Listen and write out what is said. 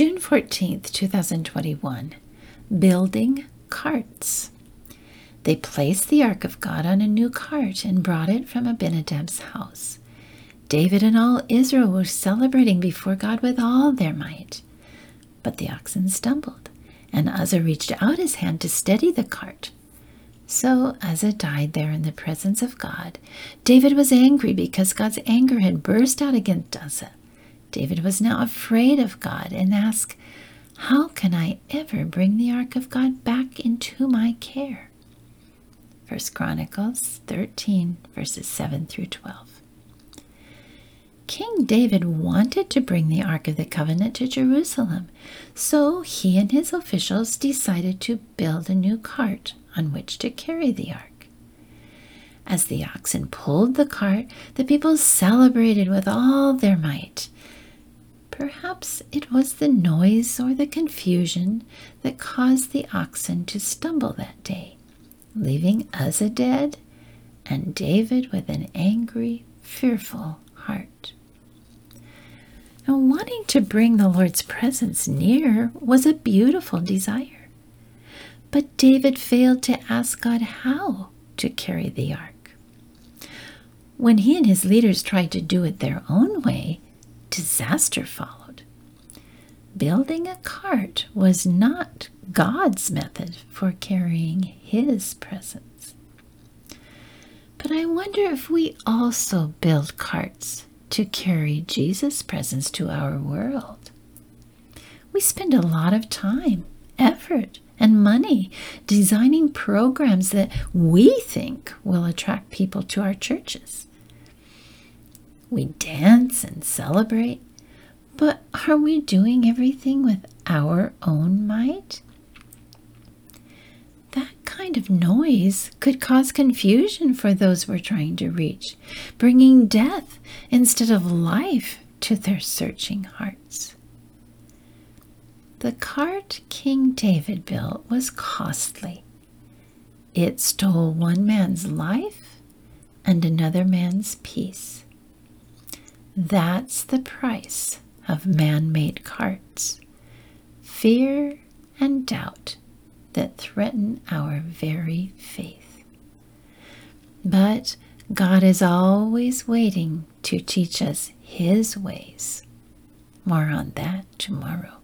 June 14th, 2021. Building carts. They placed the ark of God on a new cart and brought it from Abinadab's house. David and all Israel were celebrating before God with all their might. But the oxen stumbled, and Uzzah reached out his hand to steady the cart. So Uzzah died there in the presence of God. David was angry because God's anger had burst out against Uzzah. David was now afraid of God and asked, How can I ever bring the ark of God back into my care? 1 Chronicles 13, verses 7 through 12. King David wanted to bring the Ark of the Covenant to Jerusalem, so he and his officials decided to build a new cart on which to carry the Ark. As the oxen pulled the cart, the people celebrated with all their might. Perhaps it was the noise or the confusion that caused the oxen to stumble that day, leaving Uzzah dead and David with an angry, fearful heart. And wanting to bring the Lord's presence near was a beautiful desire. But David failed to ask God how to carry the ark. When he and his leaders tried to do it their own way, disaster followed. Building a cart was not God's method for carrying his presence. But I wonder if we also build carts to carry Jesus' presence to our world. We spend a lot of time, effort, and money designing programs that we think will attract people to our churches. We dance and celebrate, but are we doing everything with our own might? That kind of noise could cause confusion for those we're trying to reach, bringing death instead of life to their searching hearts. The cart King David built was costly. It stole one man's life and another man's peace. That's the price of man made carts fear and doubt that threaten our very faith. But God is always waiting to teach us His ways. More on that tomorrow.